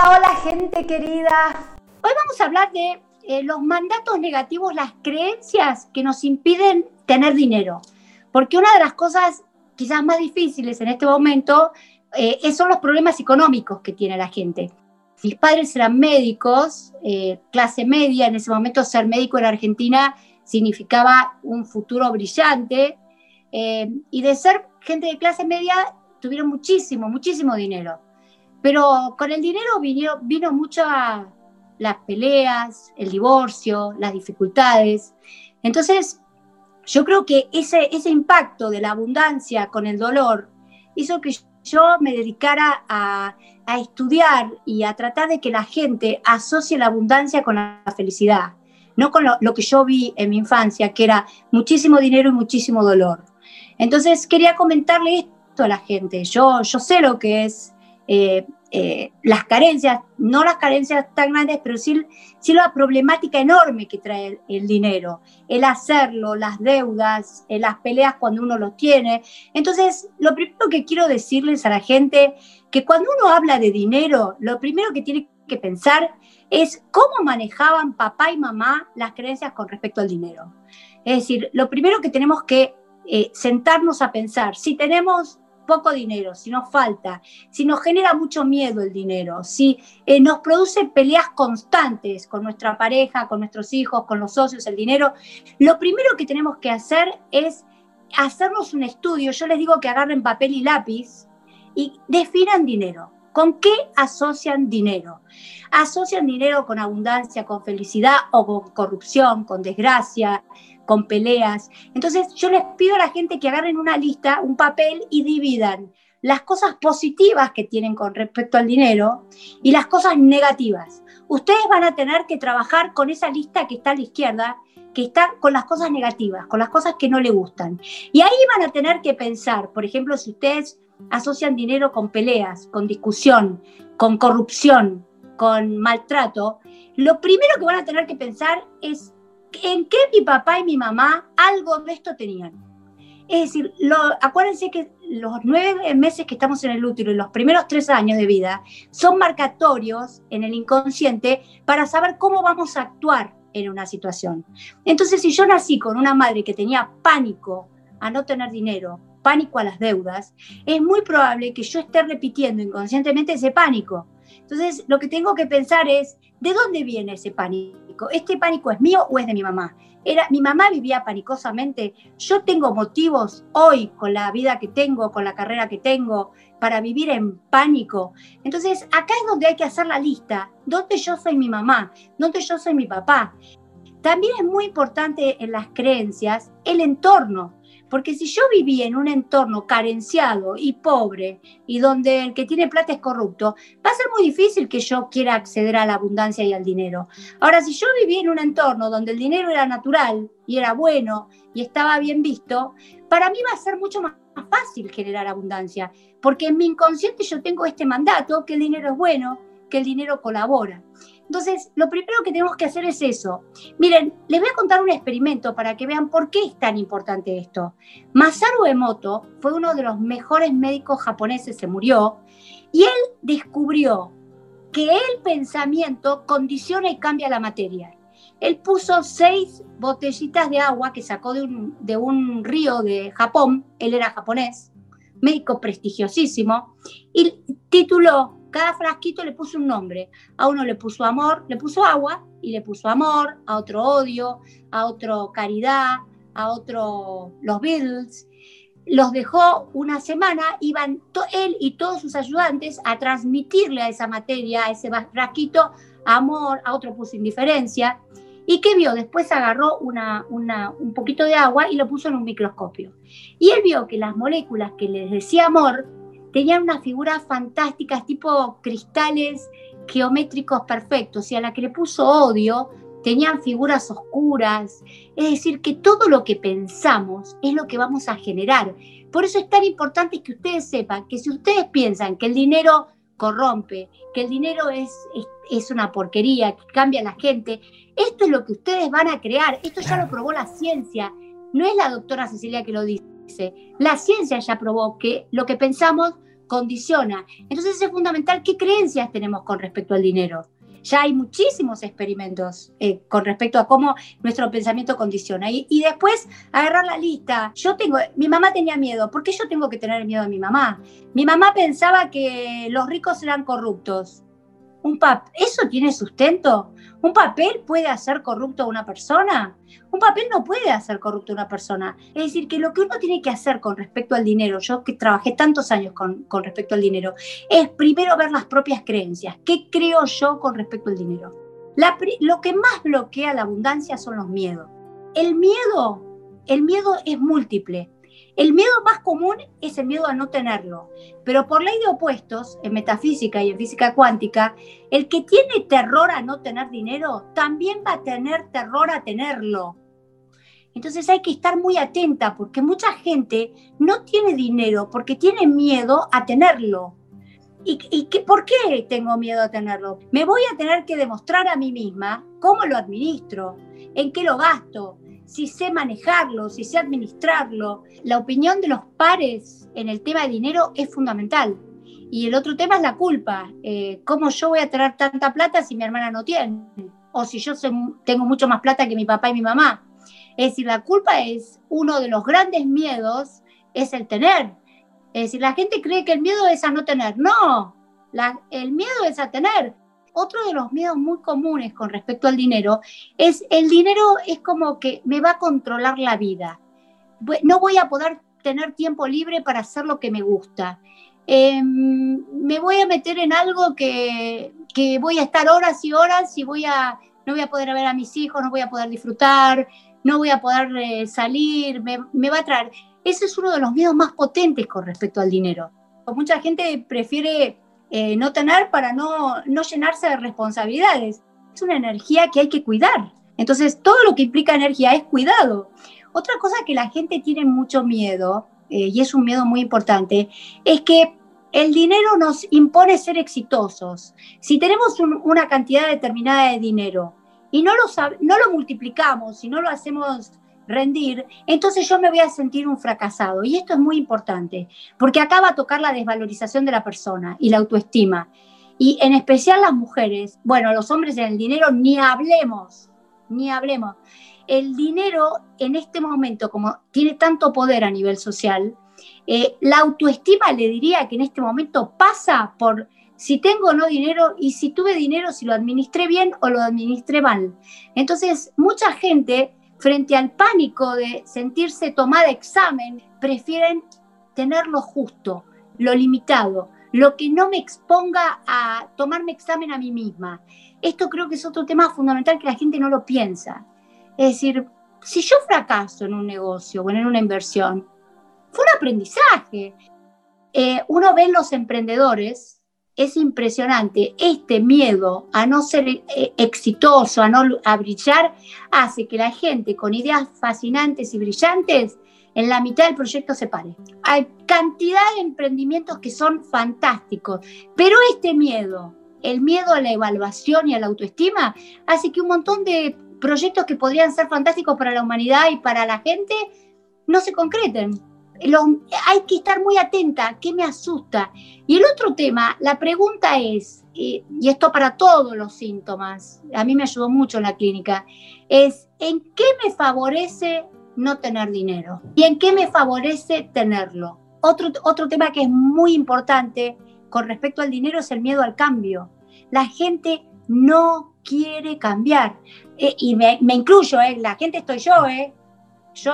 Hola, gente querida. Hoy vamos a hablar de eh, los mandatos negativos, las creencias que nos impiden tener dinero. Porque una de las cosas quizás más difíciles en este momento eh, son los problemas económicos que tiene la gente. Mis padres eran médicos, eh, clase media, en ese momento ser médico en Argentina significaba un futuro brillante, y de ser gente de clase media tuvieron muchísimo, muchísimo dinero. Pero con el dinero vino, vino muchas las peleas, el divorcio, las dificultades. Entonces, yo creo que ese, ese impacto de la abundancia con el dolor hizo que yo me dedicara a, a estudiar y a tratar de que la gente asocie la abundancia con la felicidad, no con lo, que yo vi en mi infancia, que era muchísimo dinero y muchísimo dolor. Entonces quería comentarle esto a la gente. Yo, yo sé lo que es eh, eh, las carencias, no las carencias tan grandes, pero sí, sí la problemática enorme que trae el, dinero, el hacerlo, las deudas, eh, las peleas cuando uno los tiene. Entonces, lo primero que quiero decirles a la gente, que cuando uno habla de dinero, lo primero que tiene que pensar es cómo manejaban papá y mamá las creencias con respecto al dinero. Es decir, lo primero que tenemos que sentarnos a pensar, si tenemos poco dinero, si nos falta, si nos genera mucho miedo el dinero, si eh, nos produce peleas constantes con nuestra pareja, con nuestros hijos, con los socios, el dinero, lo primero que tenemos que hacer es hacernos un estudio. Yo les digo que agarren papel y lápiz y definan dinero. ¿Con qué asocian dinero? Asocian dinero con abundancia, con felicidad o con corrupción, con desgracia, con peleas. Entonces yo les pido a la gente que agarren una lista, un papel y dividan las cosas positivas que tienen con respecto al dinero y las cosas negativas. Ustedes van a tener que trabajar con esa lista que está a la izquierda, que está con las cosas negativas, con las cosas que no le gustan. Y ahí van a tener que pensar, por ejemplo, si ustedes asocian dinero con peleas, con discusión, con corrupción, con maltrato, lo primero que van a tener que pensar es en qué mi papá y mi mamá algo de esto tenían. Es decir, lo, acuérdense que los nueve meses que estamos en el útero y los primeros tres años de vida son marcatorios en el inconsciente para saber cómo vamos a actuar en una situación. Entonces, si yo nací con una madre que tenía pánico a no tener dinero, pánico a las deudas, es muy probable que yo esté repitiendo inconscientemente ese pánico. Entonces, lo que tengo que pensar es, ¿de dónde viene ese pánico? ¿Este pánico es mío o es de mi mamá? Era, mi mamá vivía panicosamente. Yo tengo motivos hoy con la vida que tengo, con la carrera que tengo, para vivir en pánico. Entonces, acá es donde hay que hacer la lista. ¿Dónde yo soy mi mamá? ¿Dónde yo soy mi papá? También es muy importante en las creencias el entorno. Porque si yo viví en un entorno carenciado y pobre y donde el que tiene plata es corrupto, va a ser muy difícil que yo quiera acceder a la abundancia y al dinero. Ahora, si yo viví en un entorno donde el dinero era natural y era bueno y estaba bien visto, para mí va a ser mucho más fácil generar abundancia, porque en mi inconsciente yo tengo este mandato que el dinero es bueno, que el dinero colabora. Entonces, lo primero que tenemos que hacer es eso. Miren, les voy a contar un experimento para que vean por qué es tan importante esto. Masaru Emoto fue uno de los mejores médicos japoneses, se murió, y él descubrió que el pensamiento condiciona y cambia la materia. Él puso seis botellitas de agua que sacó de un, de un río de Japón, él era japonés, médico prestigiosísimo, y tituló cada frasquito le puso un nombre. A uno le puso amor, le puso agua y le puso amor, a otro odio, a otro caridad, a otro los Beatles. Los dejó una semana, iban él y todos sus ayudantes a transmitirle a esa materia, a ese frasquito, amor, a otro puso indiferencia. ¿Y qué vio? Después agarró una, un poquito de agua y lo puso en un microscopio. Y él vio que las moléculas que les decía amor tenían unas figuras fantásticas, tipo cristales geométricos perfectos, y a la que le puso odio, tenían figuras oscuras. Es decir, que todo lo que pensamos es lo que vamos a generar. Por eso es tan importante que ustedes sepan que si ustedes piensan que el dinero corrompe, que el dinero es, es, es, una porquería, que cambia a la gente, esto es lo que ustedes van a crear. Esto ya lo probó la ciencia. No es la doctora Cecilia que lo dice. La ciencia ya probó que lo que pensamos condiciona. Entonces es fundamental qué creencias tenemos con respecto al dinero. Ya hay muchísimos experimentos eh, con respecto a cómo nuestro pensamiento condiciona. Y, y, después agarrar la lista. Yo tengo, mi mamá tenía miedo. ¿Por qué yo tengo que tener miedo a mi mamá? Mi mamá pensaba que los ricos eran corruptos. Un ¿Eso tiene sustento? ¿Un papel puede hacer corrupto a una persona? Un papel no puede hacer corrupto a una persona. Es decir, que lo que uno tiene que hacer con respecto al dinero, yo que trabajé tantos años con, con respecto al dinero, es primero ver las propias creencias. ¿Qué creo yo con respecto al dinero? Lo que más bloquea la abundancia son los miedos. El miedo, el miedo es múltiple. El miedo más común es el miedo a no tenerlo, pero por ley de opuestos, en metafísica y en física cuántica, el que tiene terror a no tener dinero también va a tener terror a tenerlo. Entonces hay que estar muy atenta porque mucha gente no tiene dinero porque tiene miedo a tenerlo. ¿Y, y por qué tengo miedo a tenerlo? Me voy a tener que demostrar a mí misma cómo lo administro, en qué lo gasto, si sé manejarlo, si sé administrarlo. La opinión de los pares en el tema de dinero es fundamental. Y el otro tema es la culpa. Eh, ¿Cómo yo voy a tener tanta plata si mi hermana no tiene? O si yo tengo mucho más plata que mi papá y mi mamá. Es decir, la culpa es uno de los grandes miedos, es el tener. Es decir, la gente cree que el miedo es a no tener. No, el miedo es a tener otro de los miedos muy comunes con respecto al dinero es el dinero es como que me va a controlar la vida. No voy a poder tener tiempo libre para hacer lo que me gusta. Em, me voy a meter en algo que, que, voy a estar horas y horas y voy a, no voy a poder ver a mis hijos, no voy a poder disfrutar, no voy a poder eh, salir, me, me va a traer. Ese es uno de los miedos más potentes con respecto al dinero. Mucha gente prefiere eh, no tener para no, no llenarse de responsabilidades. Es una energía que hay que cuidar. Entonces, todo lo que implica energía es cuidado. Otra cosa que la gente tiene mucho miedo, eh, y es un miedo muy importante, es que el dinero nos impone ser exitosos. Si tenemos una cantidad determinada de dinero y no lo, no lo multiplicamos, si no lo hacemos rendir, entonces yo me voy a sentir un fracasado. Y esto es muy importante, porque acá va a tocar la desvalorización de la persona y la autoestima. Y en especial las mujeres, bueno, los hombres en el dinero ni hablemos, ni hablemos. El dinero en este momento, como tiene tanto poder a nivel social, eh, la autoestima le diría que en este momento pasa por si tengo o no dinero y si tuve dinero, si lo administré bien o lo administré mal. Entonces, mucha gente frente al pánico de sentirse tomada examen, prefieren tener lo justo, lo limitado, lo que no me exponga a tomarme examen a mí misma. Esto creo que es otro tema fundamental que la gente no lo piensa. Es decir, si yo fracaso en un negocio o en una inversión, fue un aprendizaje. Eh, uno ve los emprendedores es impresionante. Este miedo a no ser eh, exitoso, a no a brillar, hace que la gente con ideas fascinantes y brillantes en la mitad del proyecto se pare. Hay cantidad de emprendimientos que son fantásticos, pero este miedo, el miedo a la evaluación y a la autoestima, hace que un montón de proyectos que podrían ser fantásticos para la humanidad y para la gente no se concreten hay que estar muy atenta, ¿qué me asusta? Y el otro tema, la pregunta es, y esto para todos los síntomas, a mí me ayudó mucho en la clínica, es ¿en qué me favorece no tener dinero? ¿Y en qué me favorece tenerlo? Otro, otro tema que es muy importante con respecto al dinero es el miedo al cambio. La gente no quiere cambiar. Eh, y me, incluyo, eh, la gente estoy yo, eh. Yo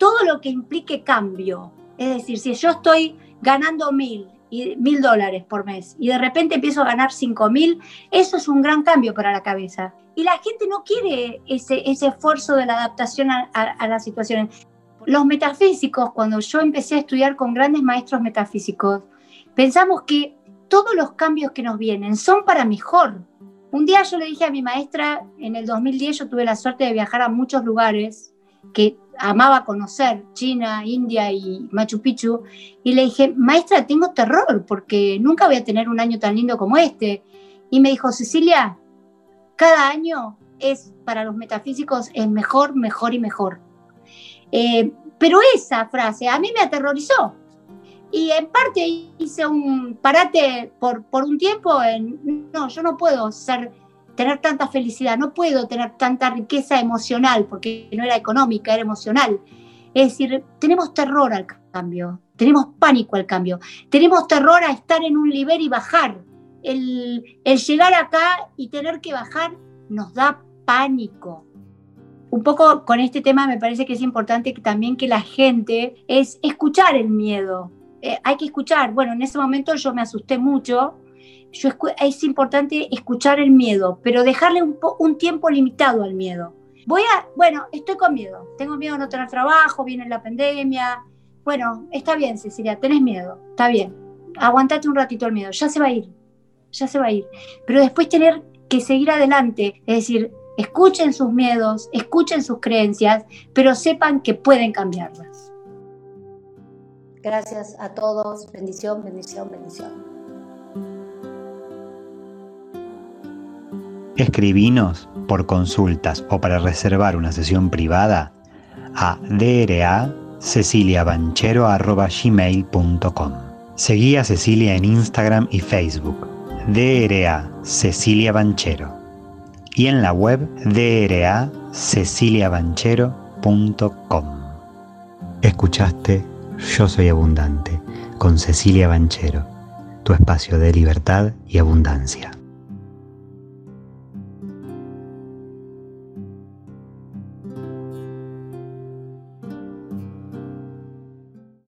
todo lo que implique cambio. Es decir, si yo estoy ganando mil, mil dólares por mes y de repente empiezo a ganar cinco mil, eso es un gran cambio para la cabeza. Y la gente no quiere ese, ese esfuerzo de la adaptación a, a, las situaciones. Los metafísicos, cuando yo empecé a estudiar con grandes maestros metafísicos, pensamos que todos los cambios que nos vienen son para mejor. Un día yo le dije a mi maestra, en el 2010 yo tuve la suerte de viajar a muchos lugares que amaba conocer, China, India y Machu Picchu, y le dije, maestra, tengo terror porque nunca voy a tener un año tan lindo como este. Y me dijo, Cecilia, cada año es para los metafísicos es mejor, mejor y mejor. Eh, pero esa frase a mí me aterrorizó. Y en parte hice un parate por, por un tiempo en, no, yo no puedo ser, tener tanta felicidad, no puedo tener tanta riqueza emocional, porque no era económica, era emocional. Es decir, tenemos terror al cambio, tenemos pánico al cambio, tenemos terror a estar en un nivel y bajar. El, el llegar acá y tener que bajar nos da pánico. Un poco con este tema me parece que es importante que también que la gente es escuchar el miedo. Eh, hay que escuchar. Bueno, en ese momento yo me asusté mucho. Yo es importante escuchar el miedo, pero dejarle un, un tiempo limitado al miedo. Voy a, bueno, estoy con miedo. Tengo miedo de no tener trabajo, viene la pandemia. Bueno, está bien, Cecilia, tenés miedo, está bien. Aguantate un ratito el miedo, ya se va a ir, ya se va a ir. Pero después tener que seguir adelante, es decir, escuchen sus miedos, escuchen sus creencias, pero sepan que pueden cambiarlas. Gracias a todos, bendición, bendición, bendición. Escribinos por consultas o para reservar una sesión privada a dra ceciliabanchero.gmail.com Seguí a Cecilia en Instagram y Facebook, DRA y en la web draceciliabanchero.com. Escuchaste Yo Soy Abundante con Cecilia Banchero, tu espacio de libertad y abundancia.